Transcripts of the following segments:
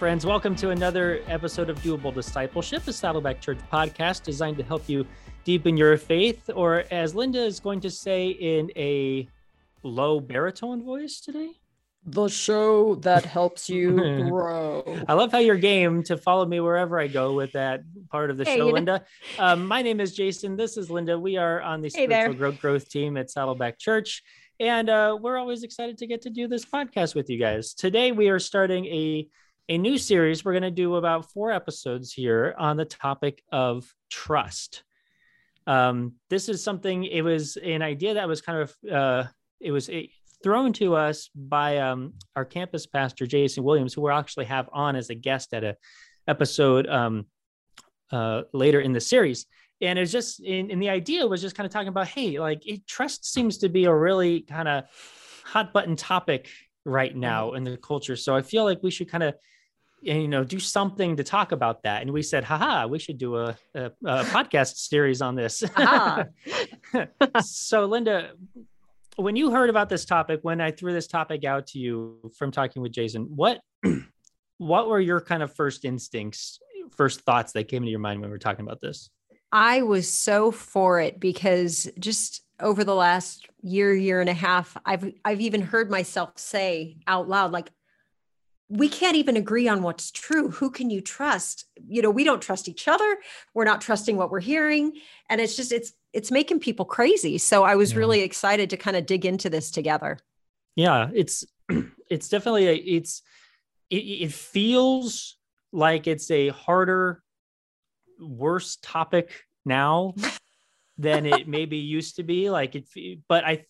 friends. Welcome to another episode of Doable Discipleship, a Saddleback Church podcast designed to help you deepen your faith, or as Linda is going to say in a low baritone voice today. The show that helps you grow. I love how you're game to follow me wherever I go with that part of the Hey, show, Linda. Um, my name is Jason. This is Linda. We are on the Hey spiritual there. growth, growth team at Saddleback Church. And uh, we're always excited to get to do this podcast with you guys. Today, we are starting a, a new series. We're going to do about four episodes here on the topic of trust. Um, this is something, it was an idea that was kind of, uh, it was a, thrown to us by um, our campus pastor, Jason Williams, who we'll actually have on as a guest at a episode um, uh, later in the series. And it's just, and, and the idea was just kind of talking about, hey, like it, trust seems to be a really kind of hot button topic right now in the culture. So I feel like we should kind of, you know, do something to talk about that. And we said, haha, we should do a, a, a podcast series on this. Ah. so Linda, when you heard about this topic, when I threw this topic out to you from talking with Jason, what what were your kind of first instincts, first thoughts that came into your mind when we were talking about this? I was so for it because just over the last year, year and a half, I've I've even heard myself say out loud, like, we can't even agree on what's true. Who can you trust? You know, we don't trust each other. We're not trusting what we're hearing. And it's just it's it's making people crazy. So I was Yeah. really excited to kind of dig into this together. Yeah, it's it's definitely a, it's it, it feels like it's a harder, worse topic now than it maybe used to be. Like it, but I,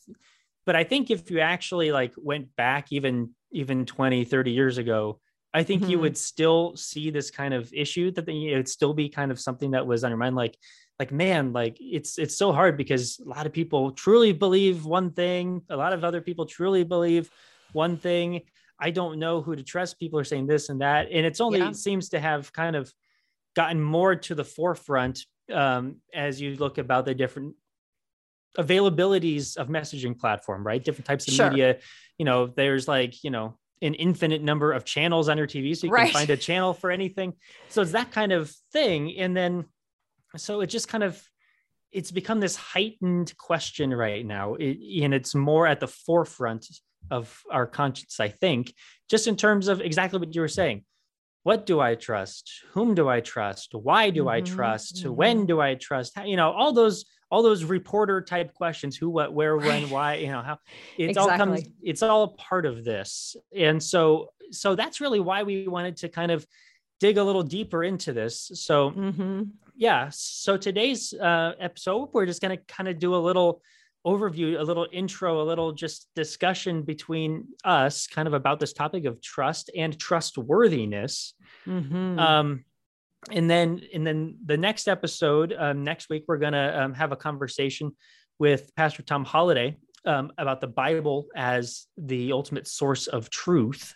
but I think if you actually like went back even even 20, 30 years ago, I think you Mhm. would still see this kind of issue that the, it'd still be kind of something that was on your mind. Like, like man, like it's it's so hard because a lot of people truly believe one thing, a lot of other people truly believe one thing. I don't know who to trust. People are saying this and that, and it's only Yeah. it seems to have kind of gotten more to the forefront um, as you look about the different availabilities of messaging platform, right? Different types of Sure. media. You know, there's like you know an infinite number of channels on your TV, so you Right. can find a channel for anything. So it's that kind of thing, and then so it just kind of it's become this heightened question right now, it, and it's more at the forefront of our conscience, I think, just in terms of exactly what you were saying. What do I trust? Whom do I trust? Why do I Mhm, trust? mhm. When do I trust? How, you know, all those all those reporter type questions: who, what, where, when, why? You know, how it's all comes. It's all a part of this, and so so that's really why we wanted to kind of dig a little deeper into this. So Mhm. yeah so today's uh, episode we're just going to kind of do a little overview a little intro a little just discussion between us kind of about this topic of trust and trustworthiness Mhm. um and then and then the next episode um, next week we're going to um, have a conversation with pastor tom holladay um, about the bible as the ultimate source of truth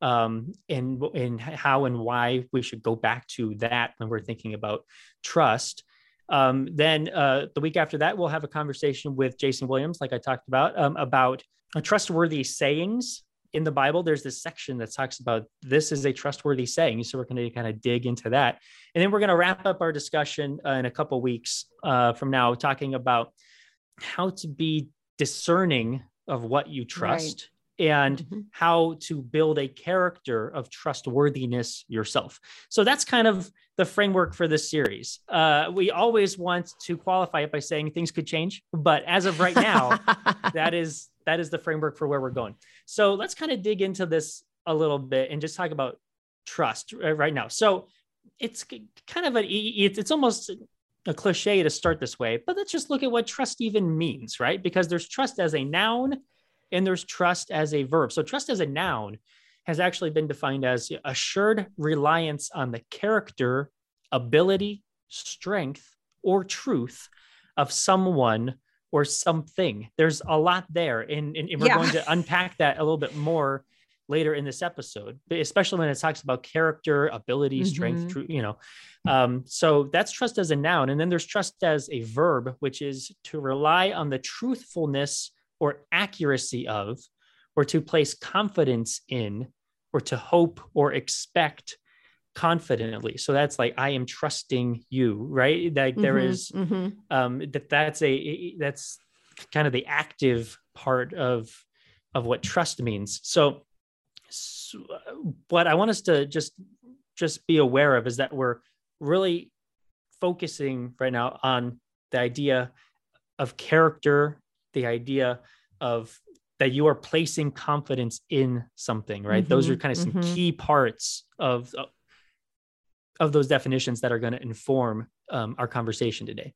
um, and and how and why we should go back to that when we're thinking about trust. Um, then uh, the week after that, we'll have a conversation with Jason Williams, like I talked about, um, about trustworthy sayings in the Bible. There's this section that talks about this is a trustworthy saying. So we're going to kind of dig into that, and then we're going to wrap up our discussion uh, in a couple weeks uh, from now, talking about how to be discerning of what you trust and Mhm. how to build a character of trustworthiness yourself. So that's kind of the framework for this series. Uh, we always want to qualify it by saying things could change, but as of right now, that is that is the framework for where we're going. So let's kind of dig into this a little bit and just talk about trust uh, right now. So it's kind of a it's, it's almost a cliche to start this way, but let's just look at what trust even means, right? Because there's trust as a noun and there's trust as a verb. So trust as a noun has actually been defined as assured reliance on the character, ability, strength, or truth of someone or something. There's a lot there. And, and, and we're Yeah. going to unpack that a little bit more later in this episode, but especially when it talks about character, ability, strength, Mhm. truth, you know. Um, so that's trust as a noun. And then there's trust as a verb, which is to rely on the truthfulness or accuracy of, or to place confidence in, or to hope or expect confidently. So that's like i am trusting you right? Like mm-hmm, there is, mm-hmm. um that that's a that's kind of the active part of of what trust means. So, so what i want us to just just be aware of is that we're really focusing right now on the idea of character the idea of that you are placing confidence in something right mm-hmm, those are kind of some mm-hmm. key parts of of those definitions that are going to inform um, our conversation today.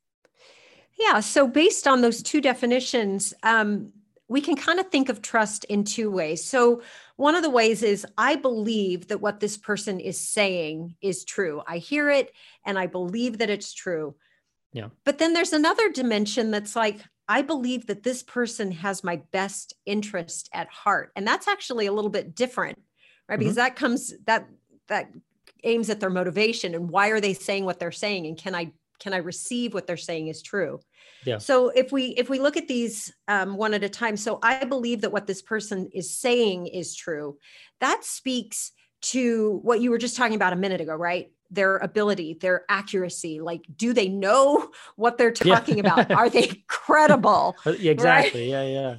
Yeah. So, based on those two definitions, um, we can kind of think of trust in two ways. So, one of the ways is I believe that what this person is saying is true. I hear it and I believe that it's true. Yeah. But then there's another dimension that's like, I believe that this person has my best interest at heart. And that's actually a little bit different, right? Because mm-hmm. that comes, that, that aims at their motivation and why are they saying what they're saying and can i can i receive what they're saying is true yeah so if we if we look at these um, one at a time so i believe that what this person is saying is true that speaks to what you were just talking about a minute ago right their ability their accuracy like do they know what they're talking yeah. about are they credible uh, exactly right? yeah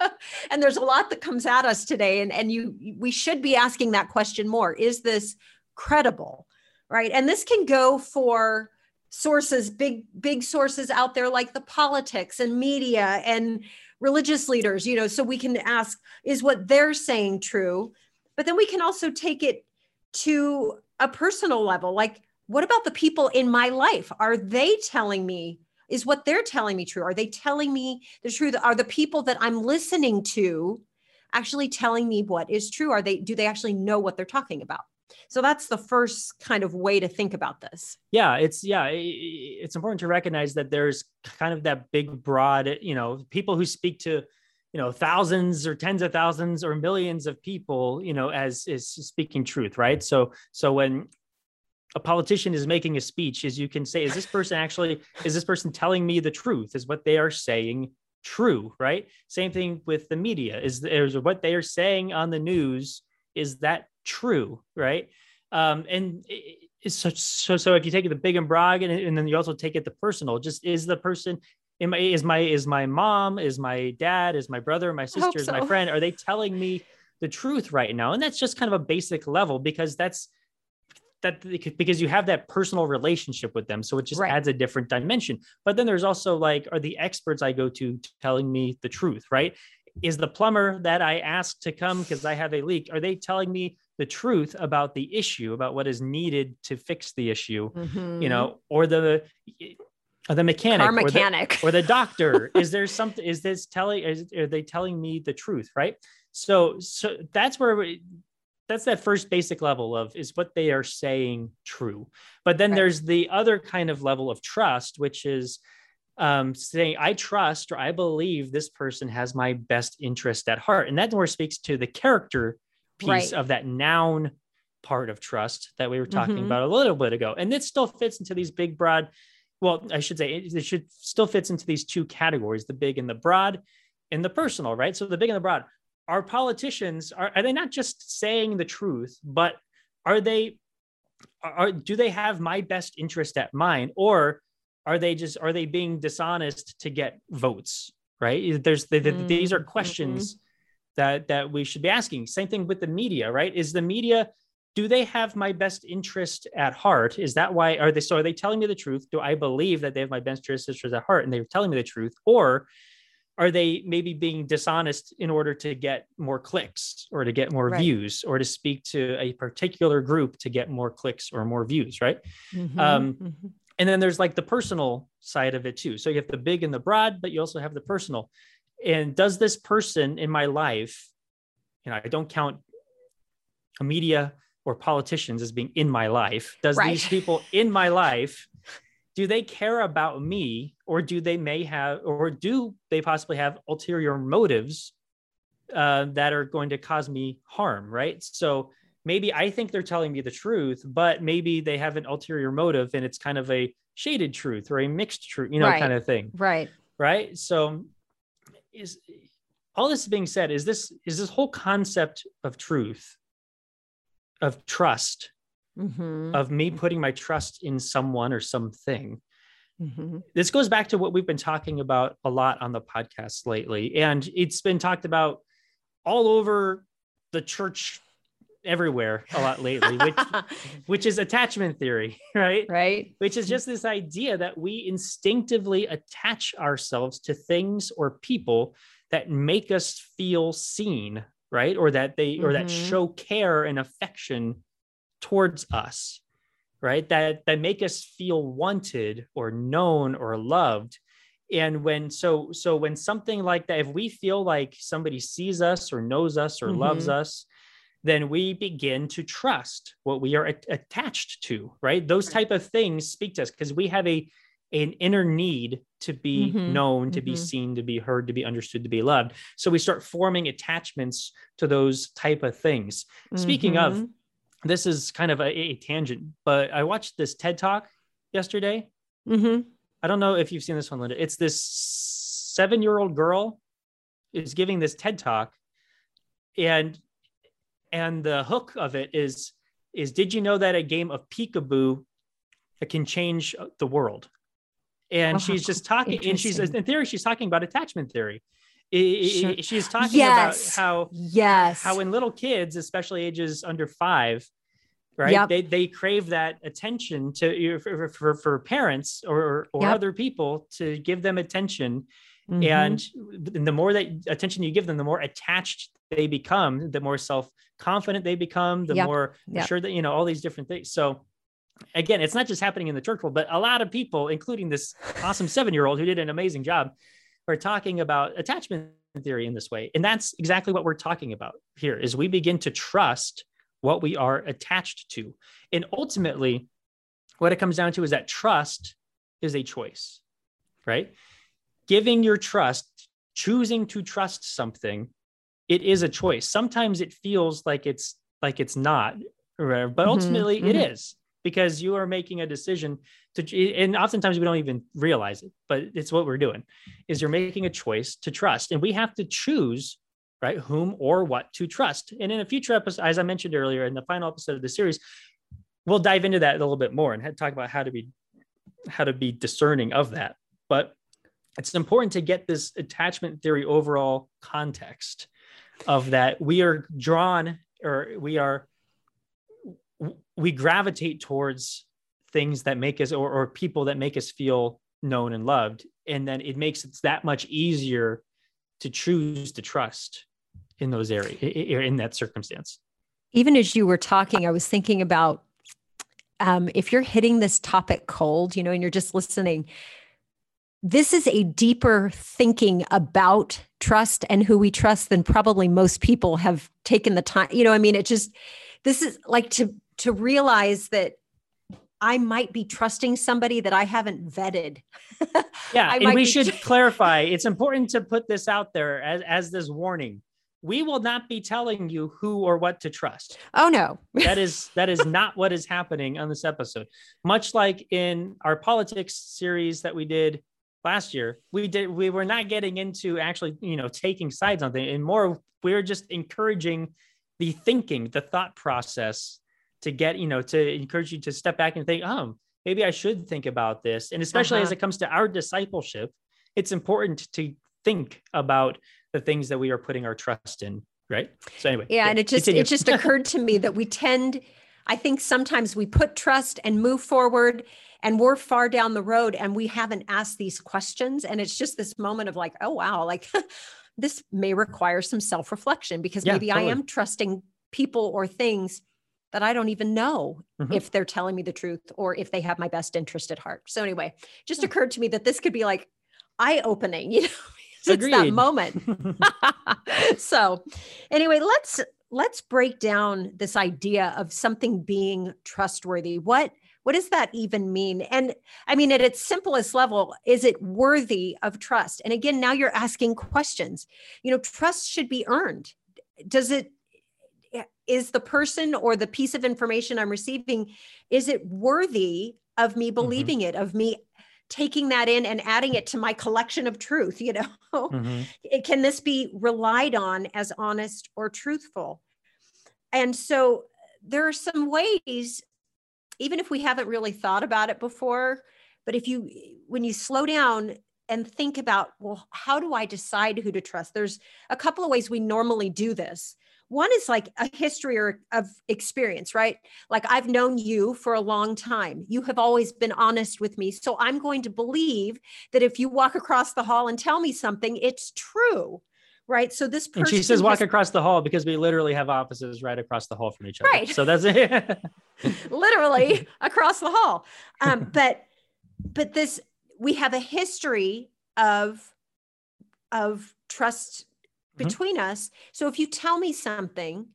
yeah and there's a lot that comes at us today and and you we should be asking that question more is this credible, right? And this can go for sources, big, big sources out there like the politics and media and religious leaders, you know, so we can ask, is what they're saying true? But then we can also take it to a personal level. Like, what about the people in my life? Are they telling me, is what they're telling me true? Are they telling me the truth? Are the people that I'm listening to actually telling me what is true? Are they, do they actually know what they're talking about? So that's the first kind of way to think about this. Yeah, it's yeah, it's important to recognize that there's kind of that big broad, you know, people who speak to you know thousands or tens of thousands or millions of people you know as is speaking truth right so so when a politician is making a speech is you can say is this person actually is this person telling me the truth is what they are saying true right same thing with the media is, is what they are saying on the news is that true, right? Um, and it's such so. So if you take it the big and broad, and, and then you also take it the personal, just is the person Am I, is my is my mom is my dad is my brother my sister is so. my friend are they telling me the truth right now and that's just kind of a basic level because that's that because you have that personal relationship with them so it just right. adds a different dimension but then there's also like are the experts i go to telling me the truth right is the plumber that I asked to come because I have a leak, are they telling me the truth about the issue, about what is needed to fix the issue? Mm-hmm. You know, or the or the mechanic, Car mechanic, or the, or the doctor. is there something? Is this telling? Is, are they telling me the truth? Right. So, so that's where we, that's that first basic level of is what they are saying true. But then right. there's the other kind of level of trust, which is um, saying, I trust or I believe this person has my best interest at heart. And that more speaks to the character piece right. of that noun part of trust that we were talking mm-hmm. about a little bit ago. And it still fits into these big, broad, well, I should say it, it should still fits into these two categories, the big and the broad and the personal, right? So the big and the broad. Our politicians are, are they not just saying the truth, but are they are do they have my best interest at mind or are they just are they being dishonest to get votes right there's the, the, mm-hmm. these are questions mm-hmm. that that we should be asking same thing with the media right is the media do they have my best interest at heart? Is that why are they so are they telling me the truth? Do i believe that they have my best interest at heart and they're telling me the truth? Or are they maybe being dishonest in order to get more clicks or to get more right. views or to speak to a particular group to get more clicks or more views right? Mm-hmm. Um, mm-hmm. and then there's like the personal side of it too. So you have the big and the broad but you also have the personal. And does this person in my life you know i don't count a media or politicians as being in my life does right. these people in my life do they care about me or do they may have or do they possibly have ulterior motives uh, that are going to cause me harm right so maybe I think they're telling me the truth, but maybe they have an ulterior motive and it's kind of a shaded truth or a mixed truth, you know, right. kind of thing. Right. Right. So is all this being said, is this is this whole concept of truth of trust Mhm. of me putting my trust in someone or something Mhm. this goes back to what we've been talking about a lot on the podcast lately and it's been talked about all over the church everywhere a lot lately which which is attachment theory right right. which is just this idea that we instinctively attach ourselves to things or people that make us feel seen right? Or that they or that Mhm. show care and affection towards us right? That that make us feel wanted or known or loved. And when so so when something like that if we feel like somebody sees us or knows us or loves Mhm. us then we begin to trust what we are at- attached to right? Those type of things speak to us because we have a an inner need to be Mhm, known to be mhm. seen to be heard to be understood to be loved so we start forming attachments to those type of things speaking of Mhm. this is kind of a, a tangent but i watched this ted talk yesterday Mhm. I don't know if you've seen this one, Linda. It's this seven year old girl is giving this TED talk, and and the hook of it is is did you know that a game of peekaboo can change the world? And Oh, she's just talking, and she's in theory she's talking about attachment theory. Sure. She's talking Yes. about how Yes. how in little kids, especially ages under five, right, Yep. they they crave that attention to for, for, for parents or or Yep. other people to give them attention, Mhm. and the more that attention you give them, the more attached they become, the more self confident they become, the Yep. more sure that you know all these different things. So. Again, it's not just happening in the church world, but a lot of people, including this awesome seven year old who did an amazing job, are talking about attachment theory in this way. And that's exactly what we're talking about here is we begin to trust what we are attached to. And ultimately, what it comes down to is that trust is a choice, right? Giving your trust, choosing to trust something, it is a choice. Sometimes it feels like it's like it's not, but Mhm, ultimately it mhm. is because you are making a decision to and oftentimes we don't even realize it, but it's what we're doing is you're making a choice to trust. And we have to choose right whom or what to trust and in a future episode as i mentioned earlier in the final episode of the series we'll dive into that a little bit more and talk about how to be how to be discerning of that but it's important to get this attachment theory overall context of that we are drawn or we are we gravitate towards things that make us or, or people that make us feel known and loved and then it makes it that much easier to choose to trust in those areas in that circumstance even as you were talking, I was thinking about um, if you're hitting this topic cold, you know, and you're just listening, this is a deeper thinking about trust and who we trust than probably most people have taken the time. You know, I mean, it just, this is like to, to realize that I might be trusting somebody that I haven't vetted. yeah and we should clarify it's important to put this out there as, as this warning we will not be telling you who or what to trust Oh no. that is that is not what is happening on this episode much like in our politics series that we did last year we did we were not getting into actually you know taking sides on things and more we're just encouraging the thinking the thought process to get you know to encourage you to step back and think oh maybe i should think about this and especially as Uh-huh. it comes to our discipleship it's important to think about the things that we are putting our trust in right so anyway yeah and it just continue. it just occurred to me that we tend i think sometimes we put trust and move forward and we're far down the road and we haven't asked these questions and it's just this moment of like oh wow like this may require some self-reflection because Yeah, maybe i am trusting people or things that i don't even know Mhm. if they're telling me the truth or if they have my best interest at heart. So anyway just occurred to me that this could be like eye-opening you know? It's that moment. So anyway let's let's break down this idea of something being trustworthy. What what does that even mean? And i mean at its simplest level is it worthy of trust? And again now you're asking questions. You know trust should be earned. Does it is the person or the piece of information i'm receiving is it worthy of me believing it of me taking that in and adding it to my collection of truth you know? Mhm. it- can this be relied on as honest or truthful? And so there are some ways even if we haven't really thought about it before but if you when you slow down and think about well how do i decide who to trust? There's a couple of ways we normally do this one is like a history or of experience right? Like i've known you for a long time. You have always been honest with me. So i'm going to believe that if you walk across the hall and tell me something it's true right? So this person and she says walk has, across the hall because we literally have offices right across the hall from each other. Right. So that's it. Literally across the hall. Um, but but this we have a history of of trust. Between mm-hmm. us. So if you tell me something,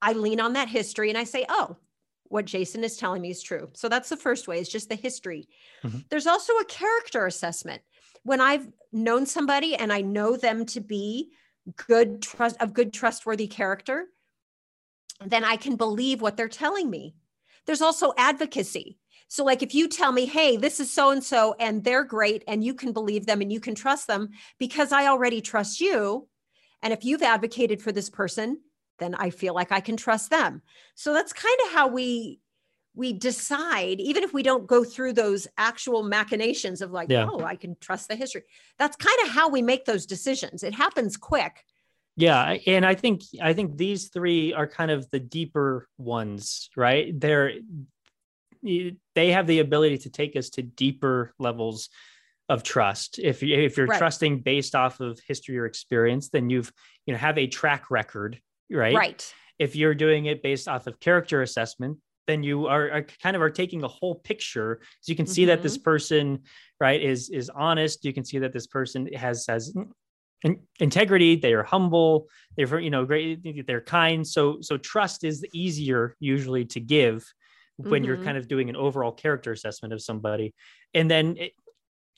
I lean on that history and I say, oh, what Jason is telling me is true. So that's the first way, it's just the history. Mm-hmm. There's also a character assessment. When I've known somebody and I know them to be good trust of good trustworthy character, then I can believe what they're telling me. There's also advocacy. So, like if you tell me, hey, this is so and so, and they're great, and you can believe them and you can trust them because I already trust you, and if you've advocated for this person, then I feel like I can trust them. So that's kind of how we we decide even if we don't go through those actual machinations of like yeah. oh i can trust the history that's kind of how we make those decisions it happens quick yeah and i think i think these three are kind of the deeper ones right they're they have the ability to take us to deeper levels of trust. If you, if you're right. trusting based off of history or experience, then you've you know have a track record, right? Right. If you're doing it based off of character assessment, then you are, are kind of are taking a whole picture. So you can see mm-hmm. that this mm-hmm. person, right, is is honest. You can see that this person has has integrity. They are humble. They're you know great. They're kind. So so trust is easier usually to give when mm-hmm. you're kind of doing an overall character assessment of somebody and then it,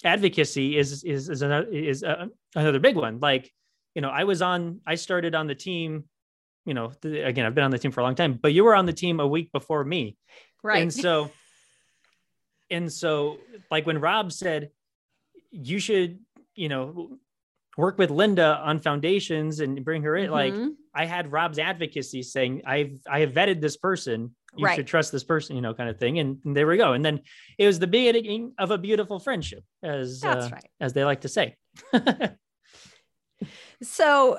advocacy is is is another is a, another big one. Like, you know, I was on, I started on the team. You know, th- again, I've been on the team for a long time, but you were on the team a week before me, right? And so, and so, like when Rob said, you should, you know, work with Linda on foundations and bring her in, mm-hmm. like I had Rob's advocacy saying, I've I have vetted this person you right. should trust this person, you know, kind of thing. And, and, there we go. And then it was the beginning of a beautiful friendship, as uh, right. as they like to say. so,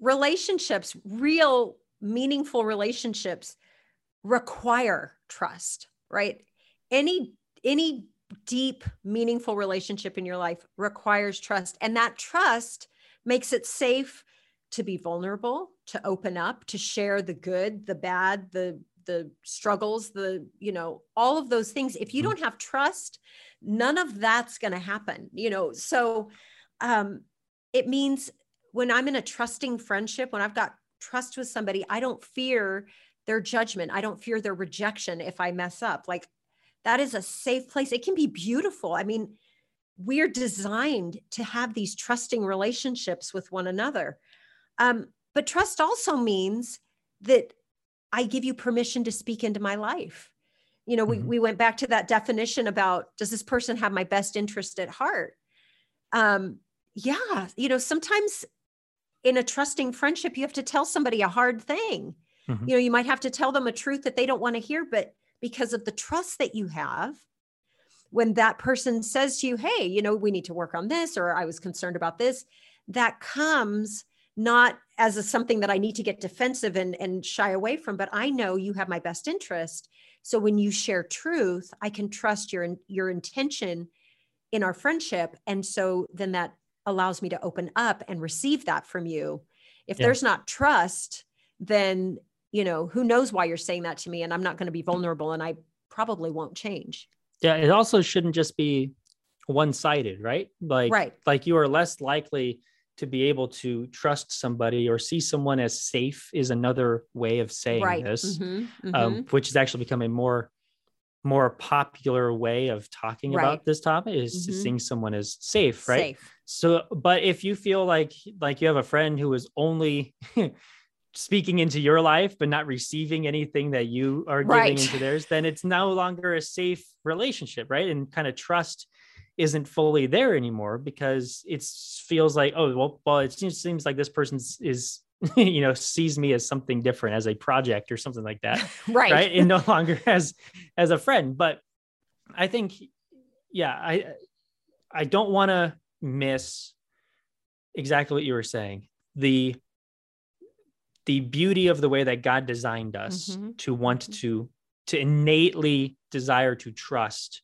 relationships, real meaningful relationships, require trust, right? Any any deep, meaningful relationship in your life requires trust, and that trust makes it safe to be vulnerable to open up to share the good the bad the the struggles the you know all of those things. If you mm-hmm. don't have trust none of that's going to happen you know? So um it means when i'm in a trusting friendship when i've got trust with somebody i don't fear their judgment. I don't fear their rejection if i mess up. Like that is a safe place. It can be beautiful. I mean we're designed to have these trusting relationships with one another. Um, but trust also means that I give you permission to speak into my life. You know, mm-hmm. we, we went back to that definition about does this person have my best interest at heart? Um, yeah, you know, sometimes in a trusting friendship, you have to tell somebody a hard thing. Mm-hmm. You know, you might have to tell them a truth that they don't want to hear, but because of the trust that you have, when that person says to you, Hey, you know, we need to work on this, or I was concerned about this, that comes not as a, something that I need to get defensive and, and shy away from, but I know you have my best interest. So when you share truth, I can trust your your intention in our friendship, and so then that allows me to open up and receive that from you. If yeah. there's not trust, then you know who knows why you're saying that to me, and I'm not going to be vulnerable, and I probably won't change. Yeah, it also shouldn't just be one sided, right? Like, right. like you are less likely to be able to trust somebody or see someone as safe is another way of saying right. this, mm-hmm, um, mm-hmm. Um, which has actually become a more more popular way of talking right. about this topic is mm-hmm. seeing someone as safe, right? Safe. So, but if you feel like like you have a friend who is only speaking into your life but not receiving anything that you are giving right. into theirs, then it's no longer a safe relationship, right? And kind of trust isn't fully there anymore because it feels like oh well, well it seems, seems like this person is you know sees me as something different as a project or something like that right right and no longer as as a friend but i think yeah i i don't want to miss exactly what you were saying the the beauty of the way that god designed us Mhm. to want Mhm. to to innately desire to trust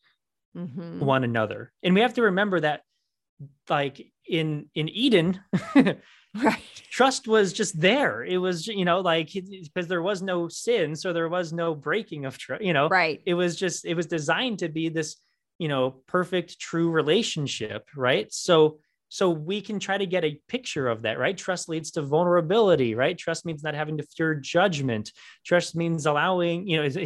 Mhm. one another. And we have to remember that like in in eden right. trust was just there. It was you know like because there was no sin so there was no breaking of trust you know? Right. It was just it was designed to be this you know perfect true relationship right? So so we can try to get a picture of that right? Trust leads to vulnerability right? Trust means not having to fear judgment. Trust means allowing you know is-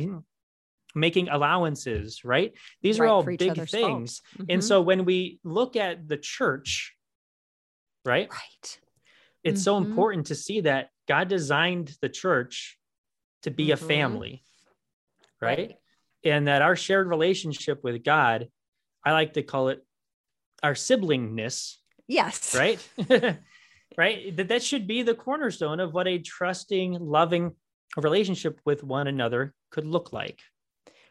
making allowances right these are all big things faults. and so when we look at the church right right it's so Mhm. important to see that God designed the church to be a Mhm. family, right? Right. And that our shared relationship with God, I like to call it our siblingness, yes right? right? That that should be the cornerstone of what a trusting, loving relationship with one another could look like.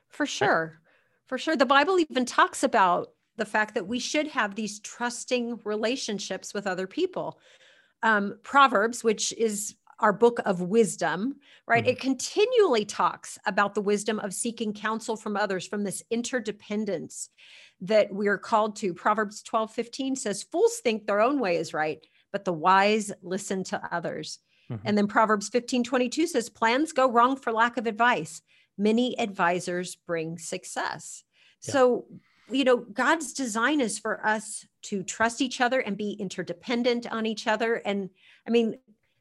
For sure. For sure. The Bible even talks about the fact that we should have these trusting relationships with other people. Um, Proverbs, which is our book of wisdom, right? Mhm. It continually talks about the wisdom of seeking counsel from others, from this interdependence that we are called to. Proverbs 12 15 says, Fools think their own way is right, but the wise listen to others. Mhm. And then Proverbs 15 22 says, Plans go wrong for lack of advice many advisors bring success. Yeah. So, you know, God's design is for us to trust each other and be interdependent on each other. And I mean,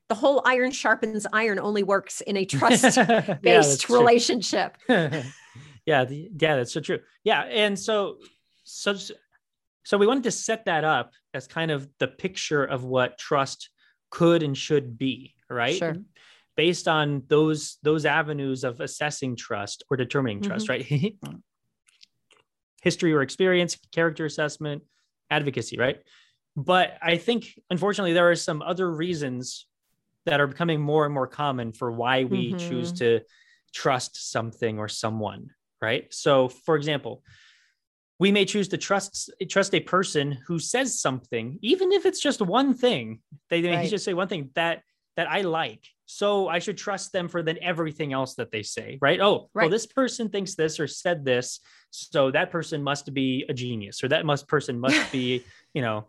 the whole iron sharpens iron only works in a trust based true. relationship. yeah, the, yeah, that's so true. Yeah, and so so so we wanted to set that up as kind of the picture of what trust could and should be, right? Sure. Based on those those avenues of assessing trust or determining trust, right? History or experience, character assessment, advocacy, right? But I think unfortunately there are some other reasons that are becoming more and more common for why we choose Mhm. to trust something or someone, right? So, for example, we may choose to trust trust a person who says something, even if it's just one thing. They may Right. just say one thing that that I like, so I should trust them for then everything else that they say, right? Oh, well, this person thinks this or said this, so that person must be a genius, or that must person must be, you know,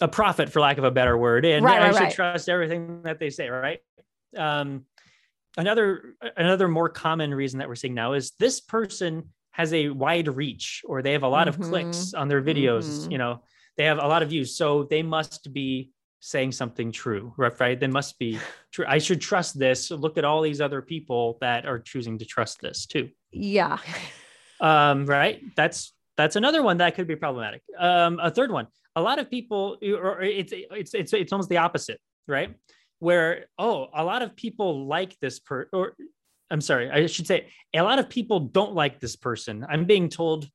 a prophet, for lack of a better word, and Right, I right, should right. trust everything that they say, right? Um, another another more common reason that we're seeing now is this person has a wide reach or they have a lot of clicks on their videos Mhm. you know they have a lot of views so they must be saying something true right right? They must be true i should trust this. Look at all these other people that are choosing to trust this too. Yeah. um right? That's that's another one that could be problematic. Um a third one. A lot of people or it's it's it's it's almost the opposite right? Where oh a lot of people like this per or i'm sorry i should say a lot of people don't like this person. I'm being told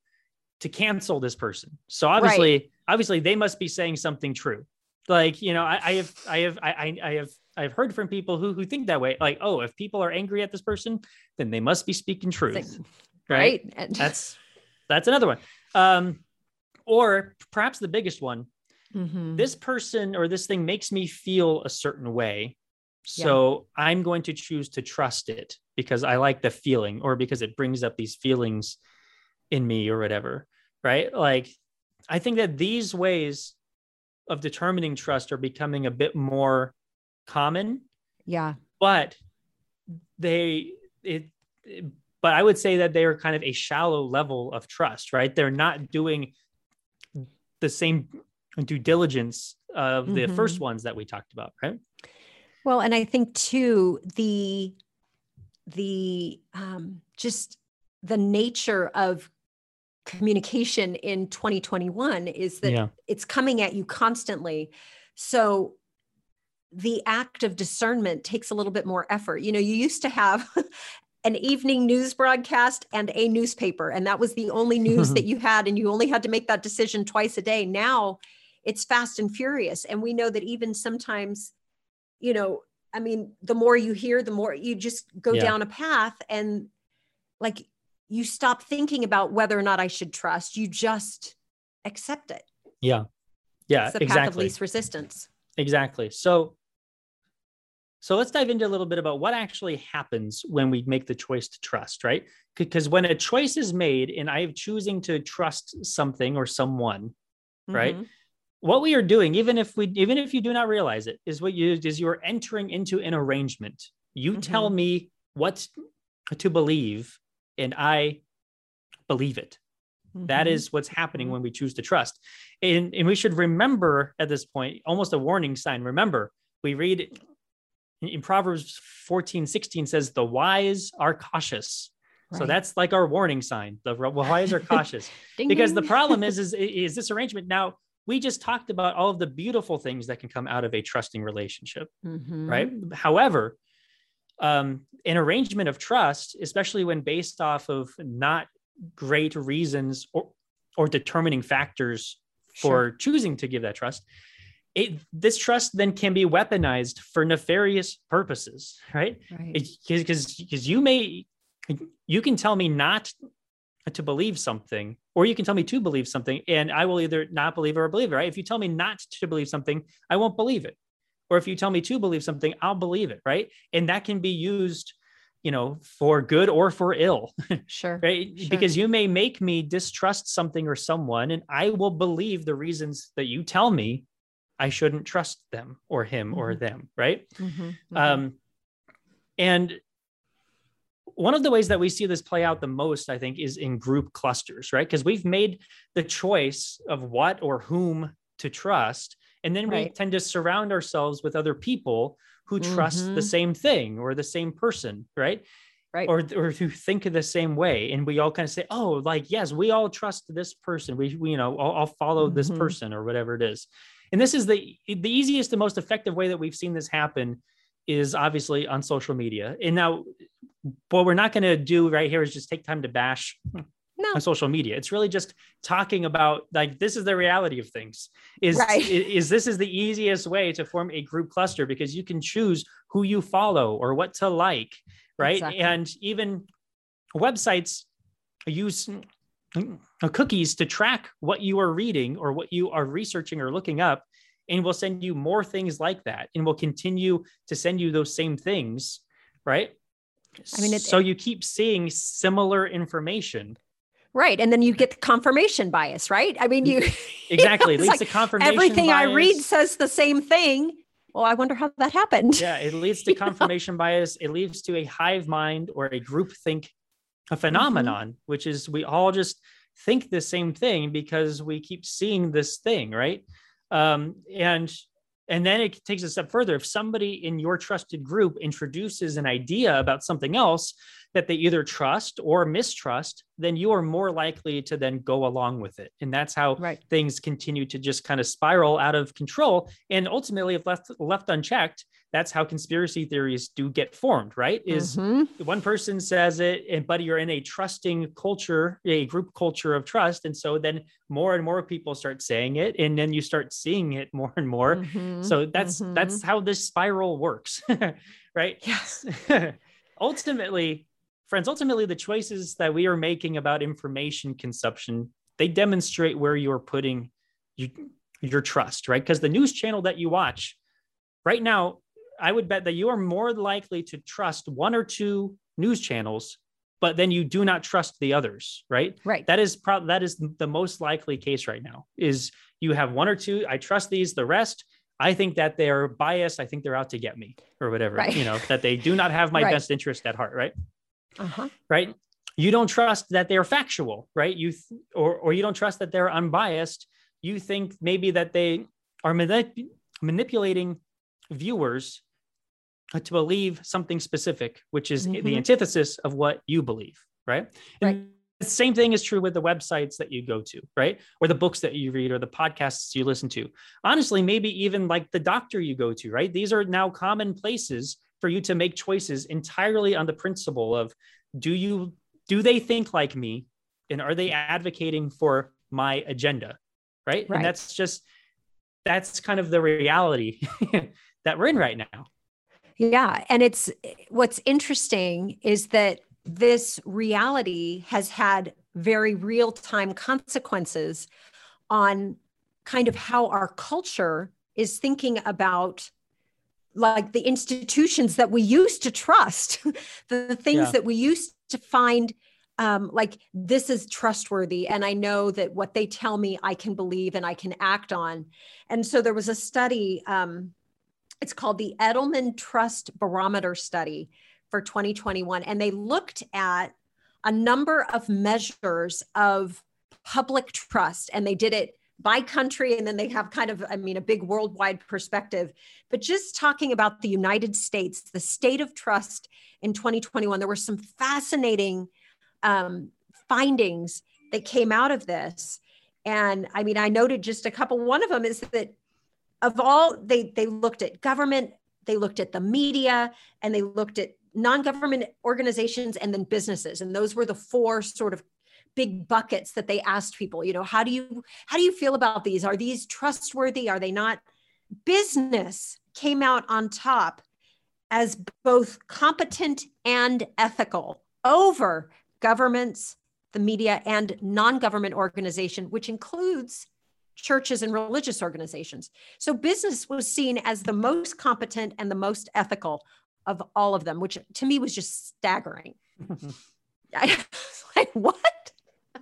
to cancel this person. So obviously obviously they must be saying something true like you know i, I have i have I, I I have i've heard from people who who think that way. Like oh if people are angry at this person then they must be speaking truth Thing- right? Right. That's that's another one. Um or perhaps the biggest one Mhm. this person or this thing makes me feel a certain way. So i'm going to choose to trust it because i like the feeling or because it brings up these feelings in me or whatever right? Like i think that these ways of determining trust are becoming a bit more common yeah. but they it, it- but i would say that they are kind of a shallow level of trust right they're not doing the same due diligence of the Mhm. first ones that we talked about right Well, and I think too the the um, just the nature of communication in 2021 is that yeah it's coming at you constantly. So the act of discernment takes a little bit more effort. You know, you used to have an evening news broadcast and a newspaper, and that was the only news that you had, and you only had to make that decision twice a day. Now it's fast and furious. And we know that even sometimes you know, I mean, the more you hear, the more you just go Yeah. down a path and like you stop thinking about whether or not I should trust. You just accept it. Yeah. Yeah, It's the path of exactly. least resistance. Exactly. So so let's dive into a little bit about what actually happens when we make the choice to trust, right? Because when a choice is made and I am choosing to trust something or someone, Right. Mhm. what we are doing, even if we even if you do not realize it, is what you is you are entering into an arrangement. You tell me what to believe, and I believe it. That Mhm. is what's happening Mhm. when we choose to trust. And, and we should remember at this point, almost a warning sign. Remember, we read in- Proverbs 14, 16 says, the wise are cautious. So that's like our warning sign. The wise are cautious Ding, because the problem is, is, is this arrangement. Now, we just talked about all of the beautiful things that can come out of a trusting relationship Mhm. right? However, um, an arrangement of trust, especially when based off of not great reasons or or determining factors for Sure. choosing to give that trust, it this trust then can be weaponized for nefarious purposes, right? Right. Because because you may you can tell me not to believe something, or you can tell me to believe something, and I will either not believe it or believe it, right? If you tell me not to believe something, I won't believe it. Or if you tell me to believe something, I'll believe it, right? And that can be used, you know, for good or for ill, Sure. right? Sure. Because you may make me distrust something or someone, and I will believe the reasons that you tell me I shouldn't trust them or him or Mhm. them, right? Mhm. Mhm. Um, and one of the ways that we see this play out the most, I think, is in group clusters, right? Because we've made the choice of what or whom to trust. And then we tend to surround ourselves with other people who trust the Mhm. same thing or the same person, right? Right. Or, or who think the same way. And we all kind of say, oh, like, yes, we all trust this person. We, we you know, I'll, I'll follow this Mhm. person or whatever it is. And this is the the easiest and most effective way that we've seen this happen is obviously on social media. And now what we're not going to do right here is just take time to bash No. on social media. It's really just talking about like this is the reality of things. Is Right. i- is this is the easiest way to form a group cluster because you can choose who you follow or what to like, right? Exactly. And even websites use uh, cookies to track what you are reading or what you are researching or looking up and will send you more things like that and will continue to send you those same things right I mean, it- so you keep seeing similar information Right. And then you get the confirmation bias, right? I mean, you exactly it it's leads like to confirmation everything I read says the same thing. Well, I wonder how that happened. yeah it leads to You know? confirmation bias it leads to a hive mind or a group think a phenomenon which is we all just think the same thing because we keep seeing this thing right um, and and then it takes a step further. If somebody in your trusted group introduces an idea about something else that they either trust or mistrust then you are more likely to then go along with it. And that's how Right. things continue to just kind of spiral out of control and ultimately if left left unchecked that's how conspiracy theories do get formed right is Mhm. one person says it and but you're in a trusting culture a group culture of trust and so then more and more people start saying it and then you start seeing it more and more Mhm. so that's Mhm. that's how this spiral works right Yes. ultimately friends ultimately the choices that we are making about information consumption they demonstrate where you're putting you, your trust right because the news channel that you watch right now i would bet that you are more likely to trust one or two news channels but then you do not trust the others right Right. that is probably that is the most likely case right now is you have one or two i trust these the rest i think that they're biased i think they're out to get me or whatever Right. you know that they do not have my Right. best interest at heart right Uh-huh. right you don't trust that they're factual right you th- or or you don't trust that they're unbiased you think maybe that they are manip- manipulating viewers uh, to believe something specific which is the Mhm. antithesis of what you believe right and Right. the same thing is true with the websites that you go to right or the books that you read or the podcasts you listen to honestly maybe even like the doctor you go to right these are now common places for you to make choices entirely on the principle of do you do they think like me and are they advocating for my agenda right, Right. and that's just that's kind of the reality that we're in right now. Yeah. And it's what's interesting is that this reality has had very real time consequences on kind of how our culture is thinking about like the institutions that we used to trust the, things yeah. that we used to find um, like this is trustworthy and i know that what they tell me i can believe and i can act on and so there was a study um, it's called the edelman trust barometer study for 2021 and they looked at a number of measures of public trust and they did it by country and then they have kind of i mean a big worldwide perspective. But just talking about the united states the state of trust in 2021 there were some fascinating um, findings that came out of this. And i mean i noted just a couple. One of them is that of all they they looked at government they looked at the media and they looked at non-government organizations and then businesses. And those were the four sort of big buckets that they asked people you know how do you how do you feel about these? Are these trustworthy? Are they not? Business came out on top as both competent and ethical over governments the media and non-government organization which includes churches and religious organizations so business was seen as the most competent and the most ethical of all of them which to me was just staggering I, was like what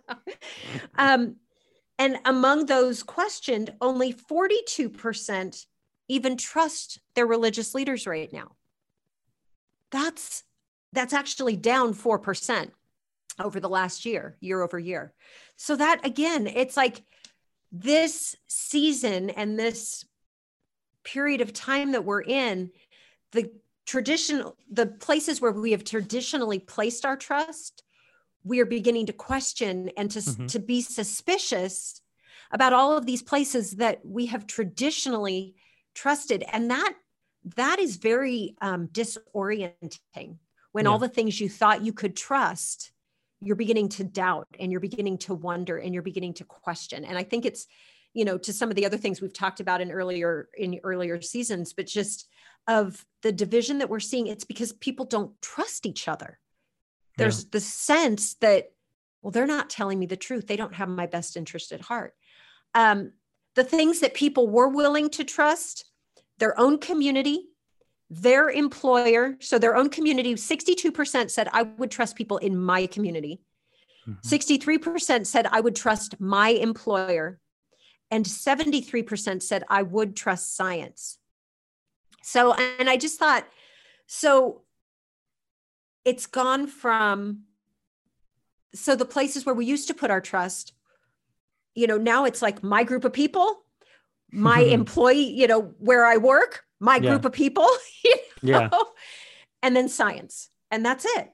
um, and among those questioned, only 42% even trust their religious leaders right now. That's that's actually down 4% over the last year, year over year. So that again, it's like this season and this period of time that we're in, the traditional the places where we have traditionally placed our trust we are beginning to question and to, mm-hmm. to be suspicious about all of these places that we have traditionally trusted and that that is very um, disorienting when yeah. all the things you thought you could trust you're beginning to doubt and you're beginning to wonder and you're beginning to question. And i think it's you know to some of the other things we've talked about in earlier in earlier seasons but just of the division that we're seeing it's because people don't trust each other. There's yeah. the sense that well they're not telling me the truth. They don't have my best interest at heart. Um, the things that people were willing to trust their own community their employer so their own community 62% said i would trust people in my community. Mm-hmm. 63% said i would trust my employer. And 73% said i would trust science. So and i just thought so it's gone from so the places where we used to put our trust you know now it's like my group of people my employee you know where i work my yeah. group of people you know? yeah and then science and that's it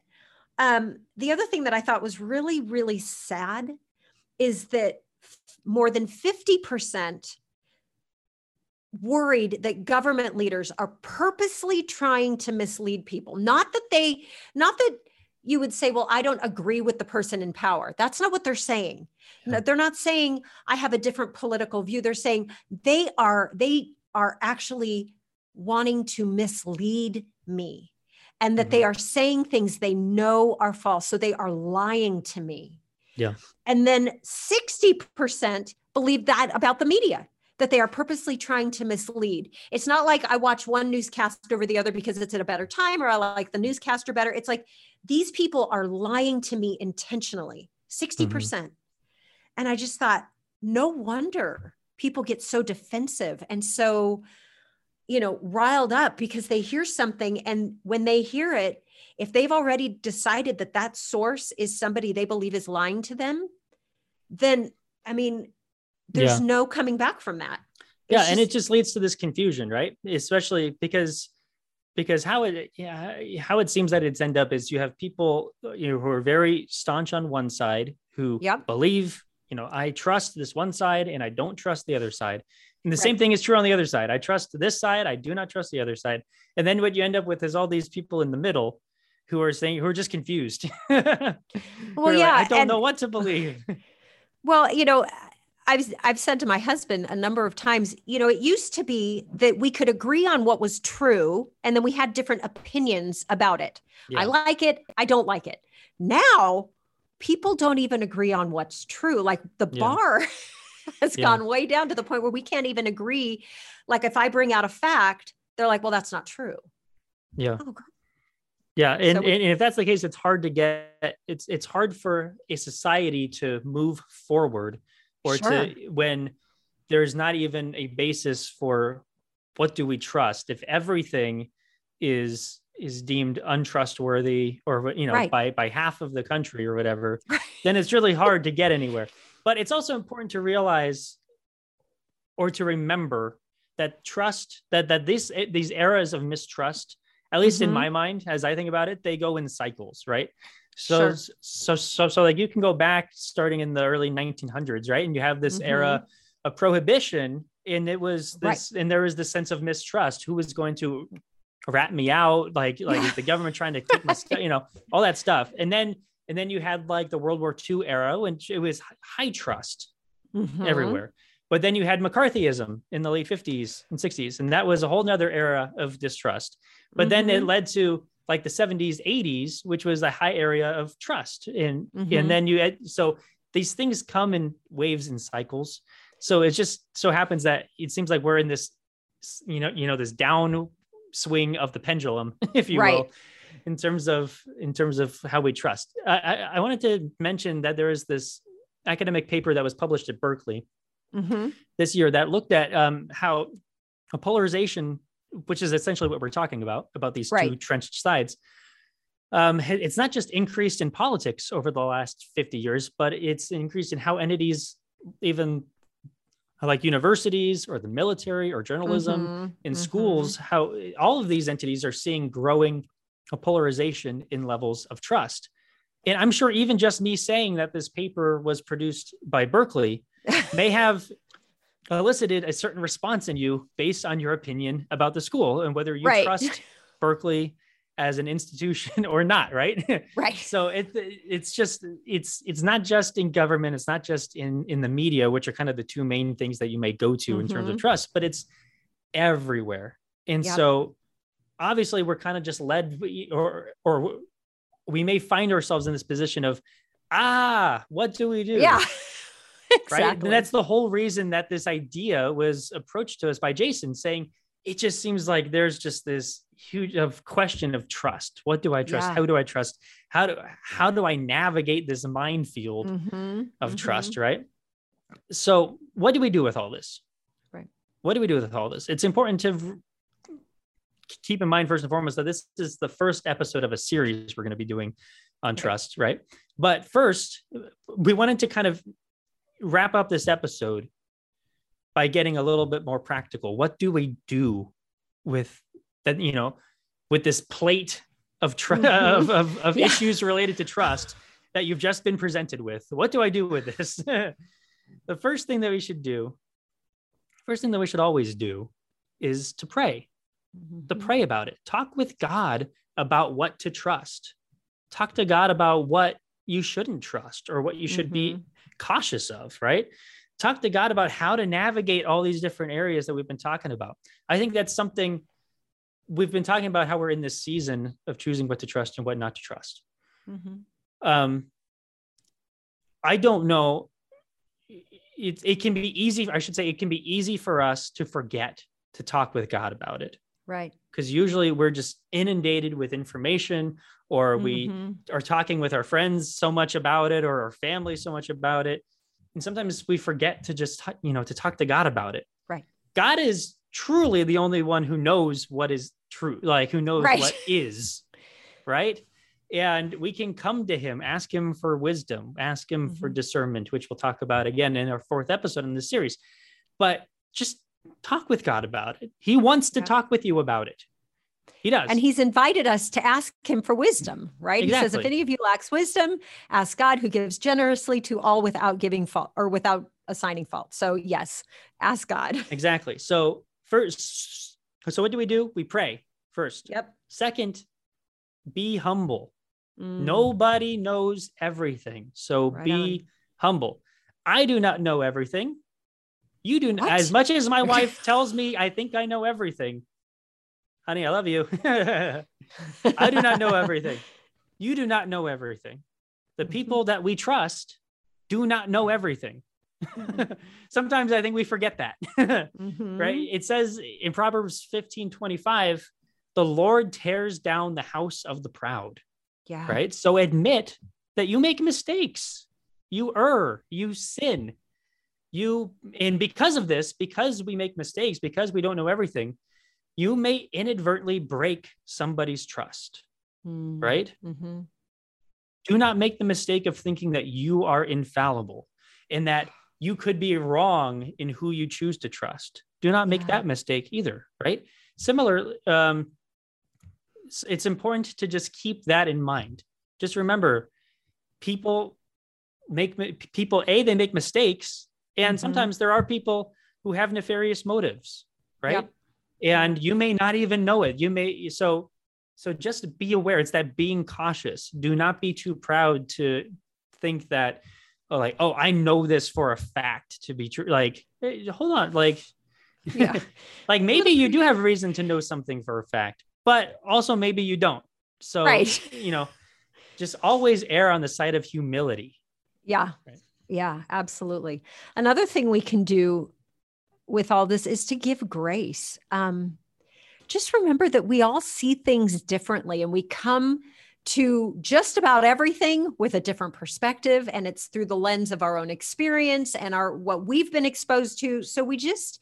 um, the other thing that i thought was really really sad is that more than 50% worried that government leaders are purposely trying to mislead people not that they not that you would say well i don't agree with the person in power that's not what they're saying yeah. they're not saying i have a different political view they're saying they are they are actually wanting to mislead me and that mm-hmm. they are saying things they know are false so they are lying to me yeah and then 60% believe that about the media that they are purposely trying to mislead. It's not like I watch one newscast over the other because it's at a better time or I like the newscaster better. It's like these people are lying to me intentionally, 60%. percent mm hmm And I just thought, no wonder people get so defensive and so, you know, riled up because they hear something. And when they hear it, if they've already decided that that source is somebody they believe is lying to them, then I mean, there's yeah. no coming back from that it's yeah just, and it just leads to this confusion right especially because because how it yeah how it seems that it's end up is you have people you know who are very staunch on one side who yep. believe you know i trust this one side and i don't trust the other side and the right. same thing is true on the other side i trust this side i do not trust the other side and then what you end up with is all these people in the middle who are saying who are just confused well yeah like, i don't and, know what to believe well you know I've I've said to my husband a number of times, you know, it used to be that we could agree on what was true and then we had different opinions about it. Yeah. I like it, I don't like it. Now, people don't even agree on what's true. Like the Yeah. bar has Yeah. gone way down to the point where we can't even agree. Like if I bring out a fact, they're like, "Well, that's not true." Yeah. Oh. Yeah, and, So we- and if that's the case, it's hard to get it's it's hard for a society to move forward or to when there's not even a basis for what do we trust if everything is is deemed untrustworthy or you know Right. by by half of the country or whatever then it's really hard to get anywhere but it's also important to realize or to remember that trust that that this these eras of mistrust at least in Mhm. my mind as i think about it they go in cycles right so Sure. so so so like you can go back starting in the early 1900s right and you have this Mhm. era of prohibition and it was Right. this and there was this sense of mistrust who was going to rat me out like like the government trying to keep my you know all that stuff and then and then you had like the world war ii era and it was high trust Mhm. everywhere. But then you had McCarthyism in the late 50s and 60s, and that was a whole nother era of distrust. But then it Mhm. led to like the 70s, 80s, which was a high area of trust. And Mhm. and then you had so these things come in waves and cycles. So it just so happens that it seems like we're in this, you know, you know, this down swing of the pendulum, if you Right. will, in terms of in terms of how we trust. I, I, I wanted to mention that there is this academic paper that was published at Berkeley Mhm. this year that looked at um, how a polarization, which is essentially what we're talking about, about these two Right. trenched sides, um, it's not just increased in politics over the last 50 years, but it's increased in how entities, even like universities or the military or journalism, Mhm. in Mhm. schools, how all of these entities are seeing growing a polarization in levels of trust. And I'm sure even just me saying that this paper was produced by Berkeley may have elicited a certain response in you based on your opinion about the school and whether you Right. trust Berkeley as an institution or not, right? Right. so it it's just it's it's not just in government, it's not just in in the media, which are kind of the two main things that you may go to in terms of Mhm. trust, but it's everywhere. And Yep. so obviously we're kind of just led or or we may find ourselves in this position of ah, what do we do? Yeah. right? And that's the whole reason that this idea was approached to us by Jason, saying it just seems like there's just this huge of question of trust. What do I trust? Yeah. How do I trust? How do how do I navigate this minefield Mhm. of Mhm. trust? Right. So, what do we do with all this? Right. What do we do with all this? It's important to keep in mind first and foremost that this is the first episode of a series we're going to be doing on trust, right? But first, we wanted to kind of wrap up this episode by getting a little bit more practical. What do we do with that? You know, with this plate of tr- Mhm. of of, of Yeah. issues related to trust that you've just been presented with. What do I do with this? the first thing that we should do, first thing that we should always do, is to pray. To Mhm. pray about it. Talk with God about what to trust. Talk to God about what you shouldn't trust or what you should be cautious of, right? Talk to God about how to navigate all these different areas that we've been talking about. I think that's something we've been talking about how we're in this season of choosing what to trust and what not to trust. Mhm. Um, I don't know. It, it can be easy, I should say, it can be easy for us to forget to talk with God about it Right. because usually we're just inundated with information or we Mhm. are talking with our friends so much about it or our family so much about it and sometimes we forget to just you know to talk to god about it Right. god is truly the only one who knows what is true like who knows Right. what is right and we can come to him ask him for wisdom ask him for Mhm. discernment which we'll talk about again in our fourth episode in this series but just talk with god about it he wants to Yeah. talk with you about it he does And he's invited us to ask him for wisdom, right? He says, if any of you lacks wisdom, ask God who gives generously to all without giving fault or without assigning fault. So, yes, ask God. Exactly. So first, so what do we do? We pray first. Yep. Second, be humble. Mm, Nobody knows everything. So Right be humble. I do not know everything. You do What? as much as my wife tells me I think I know everything. Honey, I love you. I do not know everything. You do not know everything. The Mhm. people that we trust do not know everything. Sometimes I think we forget that. Mhm. right? It says in Proverbs 15 25, the Lord tears down the house of the proud, Yeah. right? So admit that you make mistakes, you err, you sin. You, and because of this, because we make mistakes, because we don't know everything, you may inadvertently break somebody's trust, Mm. right? Mhm. do not make the mistake of thinking that you are infallible and that you could be wrong in who you choose to trust. Do not make Yeah. that mistake either, right? Similar, um, it's important to just keep that in mind. Just remember, people make people a they make mistakes, and Mhm. sometimes there are people who have nefarious motives, right? Yep. And you may not even know it. You may so so just be aware. It's that being cautious. Do not be too proud to think that, oh, like, oh, I know this for a fact to be true. Like, hey, hold on, like, Yeah. like maybe you do have reason to know something for a fact, but also maybe you don't. So, Right. you know, just always err on the side of humility. Yeah. Right. Yeah, absolutely. Another thing we can do with all this is to give grace. Um, just remember that we all see things differently and we come to just about everything with a different perspective and it's through the lens of our own experience and our what we've been exposed to so we just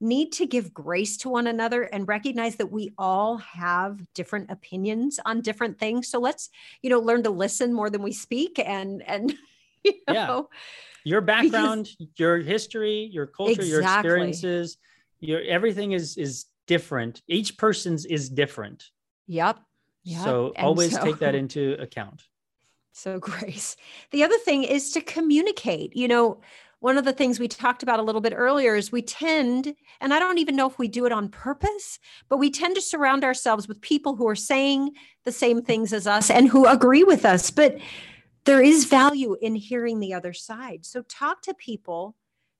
need to give grace to one another and recognize that we all have different opinions on different things so let's you know learn to listen more than we speak and and you Yeah. Your background, your history, your culture, your experiences, your everything is is different. Each person's is different. Yep. Yep. So And always so- take that into account. So, Grace, the other thing is to communicate. You know, one of the things we talked about a little bit earlier is we tend, and I don't even know if we do it on purpose, but we tend to surround ourselves with people who are saying the same things as us and who agree with us. But there is value in hearing the other side. So, talk to people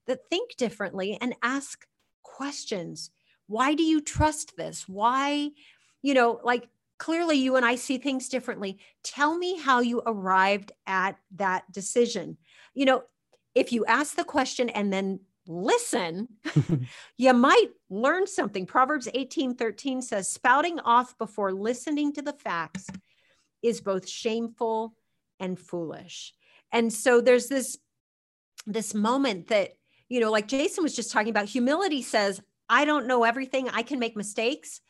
that think differently and ask questions. Why do you trust this? Why, you know, like clearly you and I see things differently. Tell me how you arrived at that decision. You know, if you ask the question and then listen, you might learn something. Proverbs 18 13 says, spouting off before listening to the facts is both shameful and foolish. And so there's this this moment that, you know, like Jason was just talking about, humility says, I don't know everything, I can make mistakes.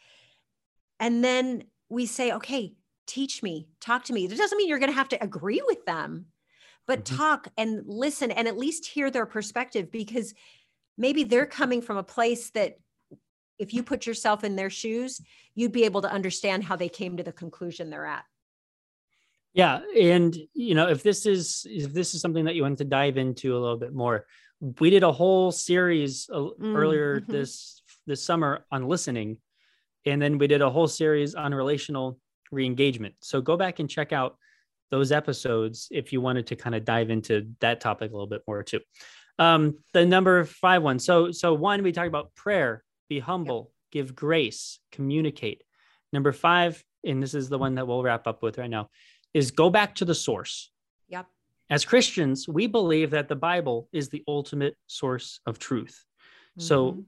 And then we say, okay, teach me, talk to me. It doesn't mean you're going to have to agree with them, but Mhm. talk and listen and at least hear their perspective because maybe they're coming from a place that if you put yourself in their shoes, you'd be able to understand how they came to the conclusion they're at. Yeah, and you know, if this is if this is something that you wanted to dive into a little bit more, we did a whole series Mm, earlier mhm. this this summer on listening, and then we did a whole series on relational re-engagement. So go back and check out those episodes if you wanted to kind of dive into that topic a little bit more too. Um, the number five one. So so one we talked about prayer, be humble, give grace, communicate. Number five, and this is the one that we'll wrap up with right now, is go back to the source. Yep. As Christians, we believe that the Bible is the ultimate source of truth. So Mhm.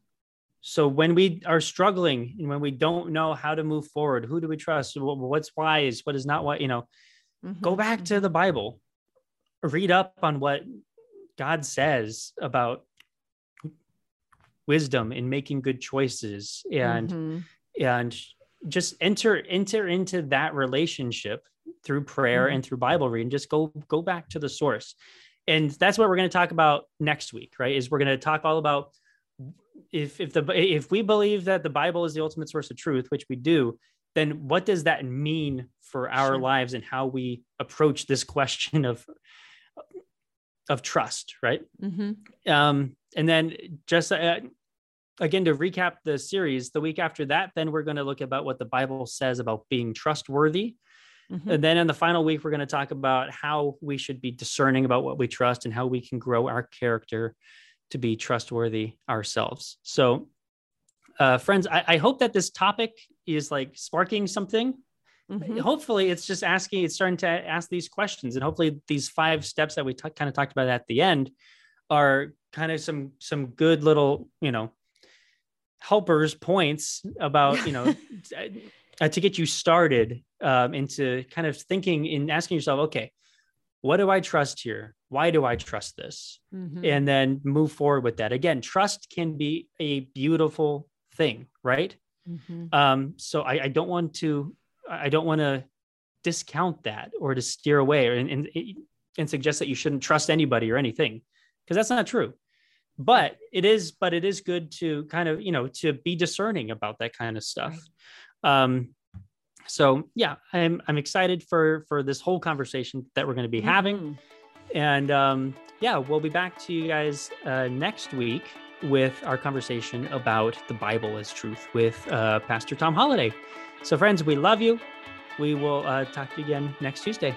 so when we are struggling and when we don't know how to move forward, who do we trust? What's wise? What is not what, you know, go Mhm. back to the Bible. Read up on what God says about wisdom in making good choices and Mhm. and just enter enter into that relationship through prayer Mhm. and through bible reading just go go back to the source and that's what we're going to talk about next week right is we're going to talk all about if if the if we believe that the bible is the ultimate source of truth which we do then what does that mean for our Sure. lives and how we approach this question of of trust right Mhm. um, and then just uh, again to recap the series, the week after that, then we're going to look about what the Bible says about being trustworthy. Mm-hmm. And then in the final week, we're going to talk about how we should be discerning about what we trust and how we can grow our character to be trustworthy ourselves. So, uh, friends, I, I hope that this topic is like sparking something. Mm-hmm. Hopefully, it's just asking, it's starting to ask these questions, and hopefully, these five steps that we t- kind of talked about at the end are kind of some some good little, you know, helpers points about you know uh, to get you started um, into kind of thinking and asking yourself, okay, what do I trust here? Why do I trust this? Mm-hmm. And then move forward with that. Again, trust can be a beautiful thing, right? Mm-hmm. Um, so I, I, don't want to, I don't want to discount that or to steer away and, and, and suggest that you shouldn't trust anybody or anything, because that's not true. But it is, but it is good to kind of, you know, to be discerning about that kind of stuff. Right. Um, so yeah, I'm I'm excited for for this whole conversation that we're going to be having, mm-hmm. and um, yeah, we'll be back to you guys uh, next week with our conversation about the Bible as truth with uh, Pastor Tom Holladay. So friends, we love you. We will uh, talk to you again next Tuesday.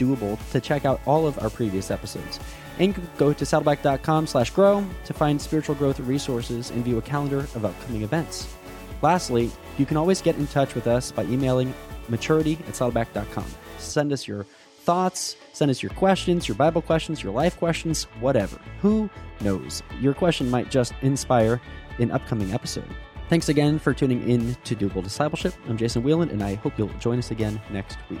doable to check out all of our previous episodes. And go to saddleback.com slash grow to find spiritual growth resources and view a calendar of upcoming events. Lastly, you can always get in touch with us by emailing maturity at saddleback.com. Send us your thoughts, send us your questions, your Bible questions, your life questions, whatever. Who knows? Your question might just inspire an upcoming episode. Thanks again for tuning in to Doable Discipleship. I'm Jason Whelan, and I hope you'll join us again next week.